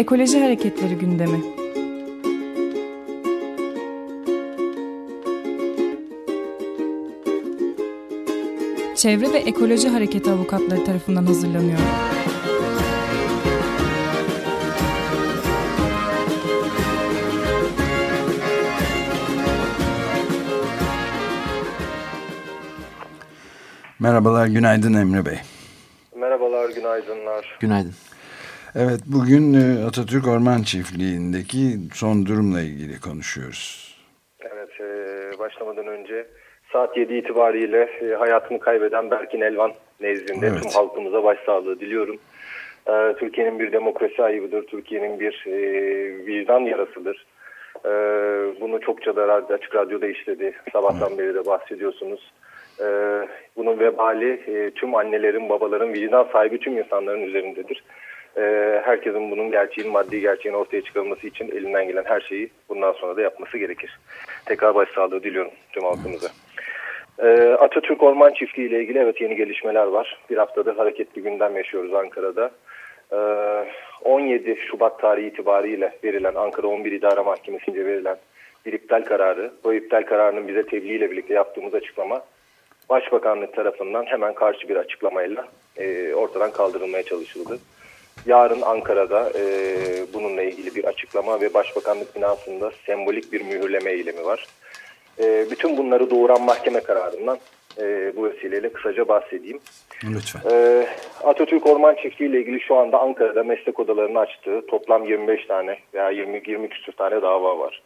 Ekoloji Hareketleri gündemi. Çevre ve Ekoloji Hareketi avukatları tarafından hazırlanıyor. Merhabalar, günaydın Emre Bey. Merhabalar, günaydınlar. Günaydın. Evet, bugün e, Atatürk Orman Çiftliği'ndeki son durumla ilgili konuşuyoruz. Evet, e, başlamadan önce saat 7 itibariyle e, hayatını kaybeden Berkin Elvan nezdinde evet. tüm halkımıza başsağlığı diliyorum. Türkiye'nin bir demokrasi ayıbıdır, Türkiye'nin bir vicdan yarasıdır. Bunu çokça da açık radyoda işledi, sabahtan beri de bahsediyorsunuz. Bunun vebali tüm annelerin, babaların, vicdan sahibi tüm insanların üzerindedir. Ee, herkesin bunun gerçeğin, maddi gerçeğin ortaya çıkarılması için elinden gelen her şeyi bundan sonra da yapması gerekir. Tekrar başsağlığı diliyorum tüm halkımıza. Ee, Atatürk Orman Çiftliği ile ilgili evet yeni gelişmeler var. Bir haftadır hareketli gündem yaşıyoruz Ankara'da. 17 Şubat tarihi itibariyle verilen Ankara 11 İdare Mahkemesi'nce verilen bir iptal kararı, bu iptal kararının bize tebliğ ile birlikte yaptığımız açıklama Başbakanlık tarafından hemen karşı bir açıklamayla e, ortadan kaldırılmaya çalışıldı. Yarın Ankara'da e, bununla ilgili bir açıklama ve Başbakanlık binasında sembolik bir mühürleme eylemi var. E, bütün bunları doğuran mahkeme kararından e, bu vesileyle kısaca bahsedeyim. Lütfen. E, Atatürk Orman Çiftliği ile ilgili şu anda Ankara'da meslek odalarını açtığı toplam 25 tane veya 20, 20 küsur tane dava var.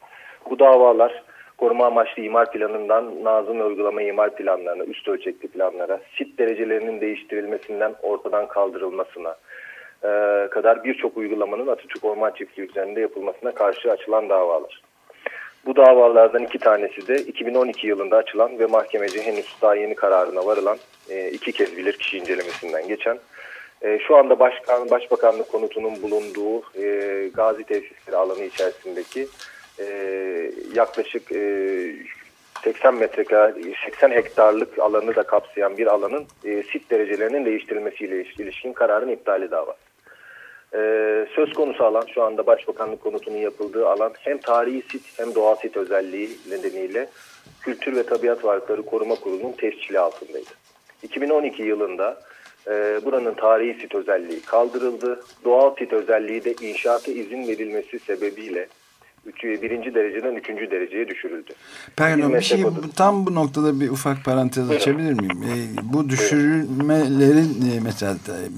Bu davalar koruma amaçlı imar planından nazım uygulama imar planlarına, üst ölçekli planlara, sit derecelerinin değiştirilmesinden ortadan kaldırılmasına e, kadar birçok uygulamanın Atatürk Orman Çiftliği üzerinde yapılmasına karşı açılan davalar. Bu davalardan iki tanesi de 2012 yılında açılan ve mahkemece henüz daha yeni kararına varılan e, iki kez bilirkişi incelemesinden geçen e, şu anda Başkan, Başbakanlık konutunun bulunduğu e, Gazi Tesisleri alanı içerisindeki e, yaklaşık e, 80 metrekare 80 hektarlık alanı da kapsayan bir alanın e, sit derecelerinin değiştirilmesiyle ilişkin kararın iptali davası. E, söz konusu alan şu anda Başbakanlık konutunun yapıldığı alan hem tarihi sit hem doğal sit özelliği nedeniyle Kültür ve Tabiat Varlıkları Koruma Kurulu'nun tescili altındaydı. 2012 yılında e, buranın tarihi sit özelliği kaldırıldı. Doğal sit özelliği de inşaata izin verilmesi sebebiyle birinci dereceden üçüncü dereceye düşürüldü. Pardon bir şey bu, tam bu noktada bir ufak parantez açabilir miyim? E, bu düşürülmelerin e, mesela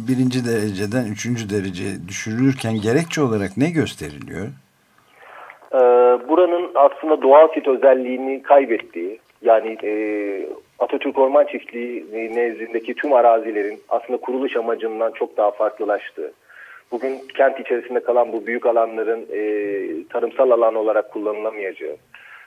birinci dereceden üçüncü dereceye düşürülürken gerekçe olarak ne gösteriliyor? Ee, buranın aslında doğal sit özelliğini kaybettiği yani e, Atatürk Orman Çiftliği nezdindeki tüm arazilerin aslında kuruluş amacından çok daha farklılaştığı bugün kent içerisinde kalan bu büyük alanların e, tarımsal alan olarak kullanılamayacağı,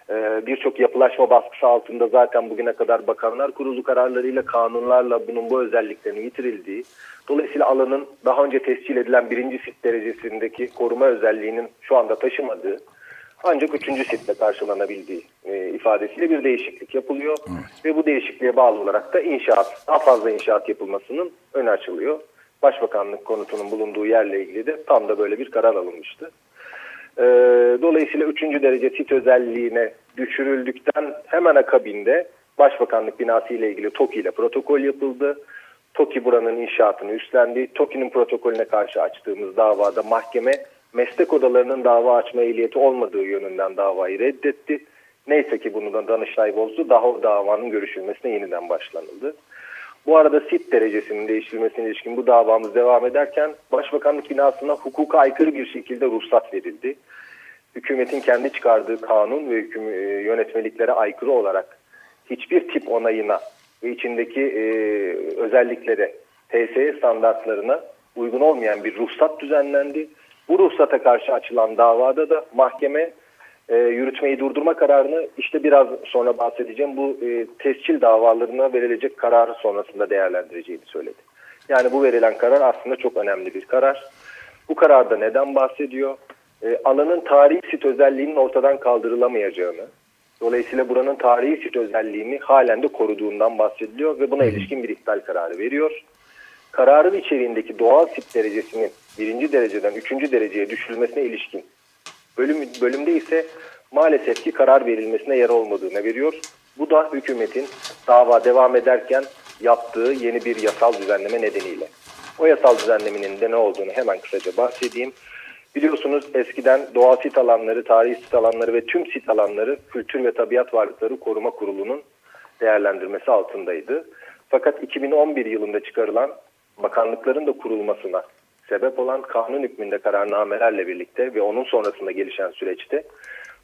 e, birçok yapılaşma baskısı altında zaten bugüne kadar bakanlar kurulu kararlarıyla, kanunlarla bunun bu özelliklerini yitirildiği, dolayısıyla alanın daha önce tescil edilen birinci sit derecesindeki koruma özelliğinin şu anda taşımadığı, ancak üçüncü sitle karşılanabildiği e, ifadesiyle bir değişiklik yapılıyor. Evet. Ve bu değişikliğe bağlı olarak da inşaat, daha fazla inşaat yapılmasının önü açılıyor. Başbakanlık konutunun bulunduğu yerle ilgili de tam da böyle bir karar alınmıştı. E, dolayısıyla 3. derece sit özelliğine düşürüldükten hemen akabinde Başbakanlık binası ile ilgili TOKİ ile protokol yapıldı. TOKİ buranın inşaatını üstlendi. TOKİ'nin protokolüne karşı açtığımız davada mahkeme meslek odalarının dava açma ehliyeti olmadığı yönünden davayı reddetti. Neyse ki bunu da Danıştay bozdu. Daha o davanın görüşülmesine yeniden başlanıldı. Bu arada sit derecesinin değiştirilmesine ilişkin bu davamız devam ederken Başbakanlık binasına hukuka aykırı bir şekilde ruhsat verildi. Hükümetin kendi çıkardığı kanun ve hüküm, e, yönetmeliklere aykırı olarak hiçbir tip onayına ve içindeki e, özelliklere, TSE standartlarına uygun olmayan bir ruhsat düzenlendi. Bu ruhsata karşı açılan davada da mahkeme e, yürütmeyi durdurma kararını işte biraz sonra bahsedeceğim bu e, tescil davalarına verilecek kararı sonrasında değerlendireceğini söyledi. Yani bu verilen karar aslında çok önemli bir karar. Bu kararda neden bahsediyor? E, alanın tarihi sit özelliğinin ortadan kaldırılamayacağını, dolayısıyla buranın tarihi sit özelliğini halen de koruduğundan bahsediliyor ve buna ilişkin bir iptal kararı veriyor. Kararın içeriğindeki doğal sit derecesinin birinci dereceden üçüncü dereceye düşürülmesine ilişkin bölüm, bölümde ise maalesef ki karar verilmesine yer olmadığını veriyor. Bu da hükümetin dava devam ederken yaptığı yeni bir yasal düzenleme nedeniyle. O yasal düzenlemenin de ne olduğunu hemen kısaca bahsedeyim. Biliyorsunuz eskiden doğal sit alanları, tarihi sit alanları ve tüm sit alanları Kültür ve Tabiat Varlıkları Koruma Kurulu'nun değerlendirmesi altındaydı. Fakat 2011 yılında çıkarılan bakanlıkların da kurulmasına sebep olan kanun hükmünde kararnamelerle birlikte ve onun sonrasında gelişen süreçte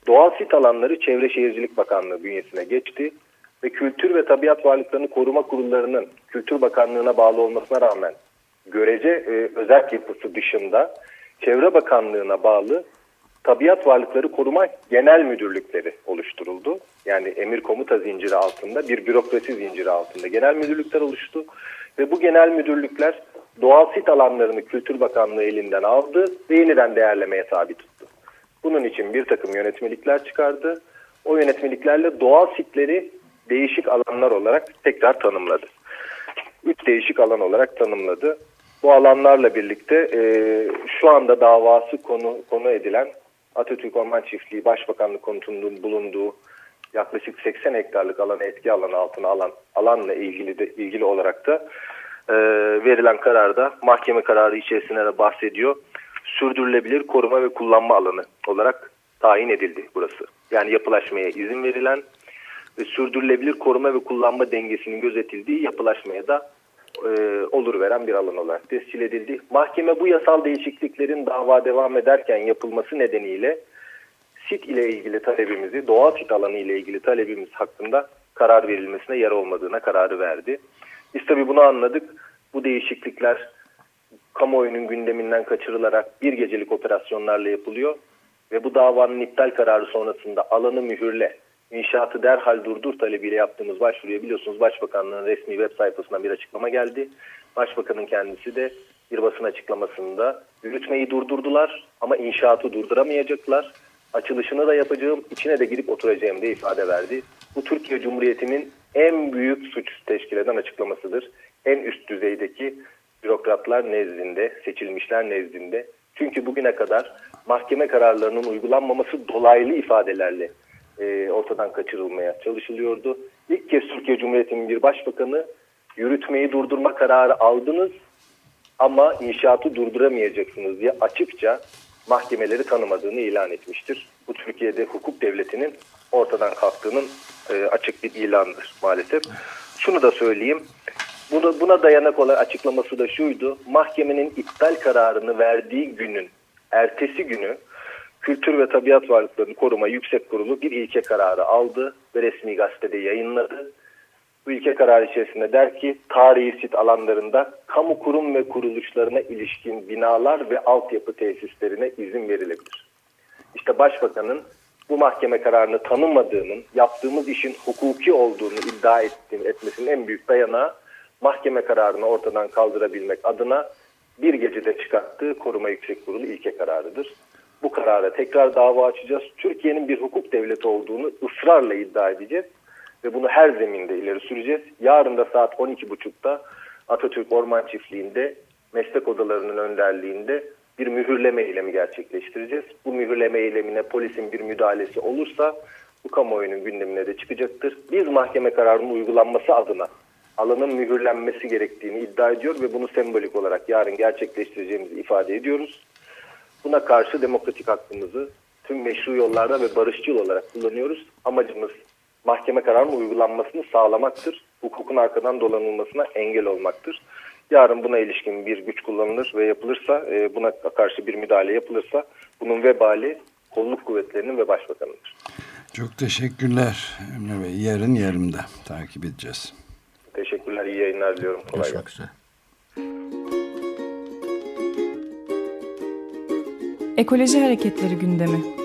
doğal sit alanları Çevre Şehircilik Bakanlığı bünyesine geçti ve Kültür ve Tabiat Varlıklarını Koruma Kurullarının Kültür Bakanlığı'na bağlı olmasına rağmen görece e, özel yapısı dışında Çevre Bakanlığı'na bağlı Tabiat Varlıkları Koruma Genel Müdürlükleri oluşturuldu. Yani emir komuta zinciri altında bir bürokrasi zinciri altında genel müdürlükler oluştu. Ve bu genel müdürlükler doğal sit alanlarını Kültür Bakanlığı elinden aldı ve yeniden değerlemeye tabi tuttu. Bunun için bir takım yönetmelikler çıkardı. O yönetmeliklerle doğal sitleri değişik alanlar olarak tekrar tanımladı. Üç değişik alan olarak tanımladı. Bu alanlarla birlikte e, şu anda davası konu konu edilen Atatürk Orman Çiftliği Başbakanlık konutunun bulunduğu yaklaşık 80 hektarlık alanı etki alanı altına alan alanla ilgili de ilgili olarak da e, verilen kararda mahkeme kararı içerisinde de bahsediyor. Sürdürülebilir koruma ve kullanma alanı olarak tayin edildi burası. Yani yapılaşmaya izin verilen ve sürdürülebilir koruma ve kullanma dengesinin gözetildiği yapılaşmaya da e, olur veren bir alan olarak tescil edildi. Mahkeme bu yasal değişikliklerin dava devam ederken yapılması nedeniyle sit ile ilgili talebimizi, doğal sit alanı ile ilgili talebimiz hakkında karar verilmesine yer olmadığına kararı verdi. Biz tabii bunu anladık. Bu değişiklikler kamuoyunun gündeminden kaçırılarak bir gecelik operasyonlarla yapılıyor ve bu davanın iptal kararı sonrasında alanı mühürle, inşaatı derhal durdur talebiyle yaptığımız başvuruya biliyorsunuz Başbakanlığın resmi web sayfasından bir açıklama geldi. Başbakanın kendisi de bir basın açıklamasında yürütmeyi durdurdular ama inşaatı durduramayacaklar. Açılışını da yapacağım, içine de girip oturacağım diye ifade verdi. Bu Türkiye Cumhuriyeti'nin en büyük suç teşkil eden açıklamasıdır. En üst düzeydeki bürokratlar nezdinde, seçilmişler nezdinde. Çünkü bugüne kadar mahkeme kararlarının uygulanmaması dolaylı ifadelerle e, ortadan kaçırılmaya çalışılıyordu. İlk kez Türkiye Cumhuriyeti'nin bir başbakanı yürütmeyi durdurma kararı aldınız ama inşaatı durduramayacaksınız diye açıkça mahkemeleri tanımadığını ilan etmiştir. Bu Türkiye'de hukuk devletinin ortadan kalktığının e, açık bir ilandır maalesef. Şunu da söyleyeyim. Buna, buna dayanak olan açıklaması da şuydu. Mahkemenin iptal kararını verdiği günün ertesi günü Kültür ve Tabiat Varlıklarını Koruma Yüksek Kurulu bir ilke kararı aldı ve resmi gazetede yayınladı. Bu ilke kararı içerisinde der ki tarihi sit alanlarında kamu kurum ve kuruluşlarına ilişkin binalar ve altyapı tesislerine izin verilebilir. İşte Başbakanın bu mahkeme kararını tanımadığının, yaptığımız işin hukuki olduğunu iddia ettiğim, etmesinin en büyük dayanağı mahkeme kararını ortadan kaldırabilmek adına bir gecede çıkarttığı Koruma Yüksek Kurulu ilke kararıdır. Bu karara tekrar dava açacağız. Türkiye'nin bir hukuk devleti olduğunu ısrarla iddia edeceğiz ve bunu her zeminde ileri süreceğiz. Yarın da saat 12.30'da Atatürk Orman Çiftliği'nde meslek odalarının önderliğinde bir mühürleme eylemi gerçekleştireceğiz. Bu mühürleme eylemine polisin bir müdahalesi olursa bu kamuoyunun gündemine de çıkacaktır. Biz mahkeme kararının uygulanması adına alanın mühürlenmesi gerektiğini iddia ediyor ve bunu sembolik olarak yarın gerçekleştireceğimizi ifade ediyoruz. Buna karşı demokratik hakkımızı tüm meşru yollarda ve barışçıl olarak kullanıyoruz. Amacımız mahkeme kararının uygulanmasını sağlamaktır. Hukukun arkadan dolanılmasına engel olmaktır. Yarın buna ilişkin bir güç kullanılır ve yapılırsa, e, buna karşı bir müdahale yapılırsa bunun vebali kolluk kuvvetlerinin ve başbakanıdır. Çok teşekkürler Emre Bey. Yarın yarımda takip edeceğiz. Teşekkürler, iyi yayınlar diliyorum. Kolay gelsin. Ekoloji Hareketleri gündemi.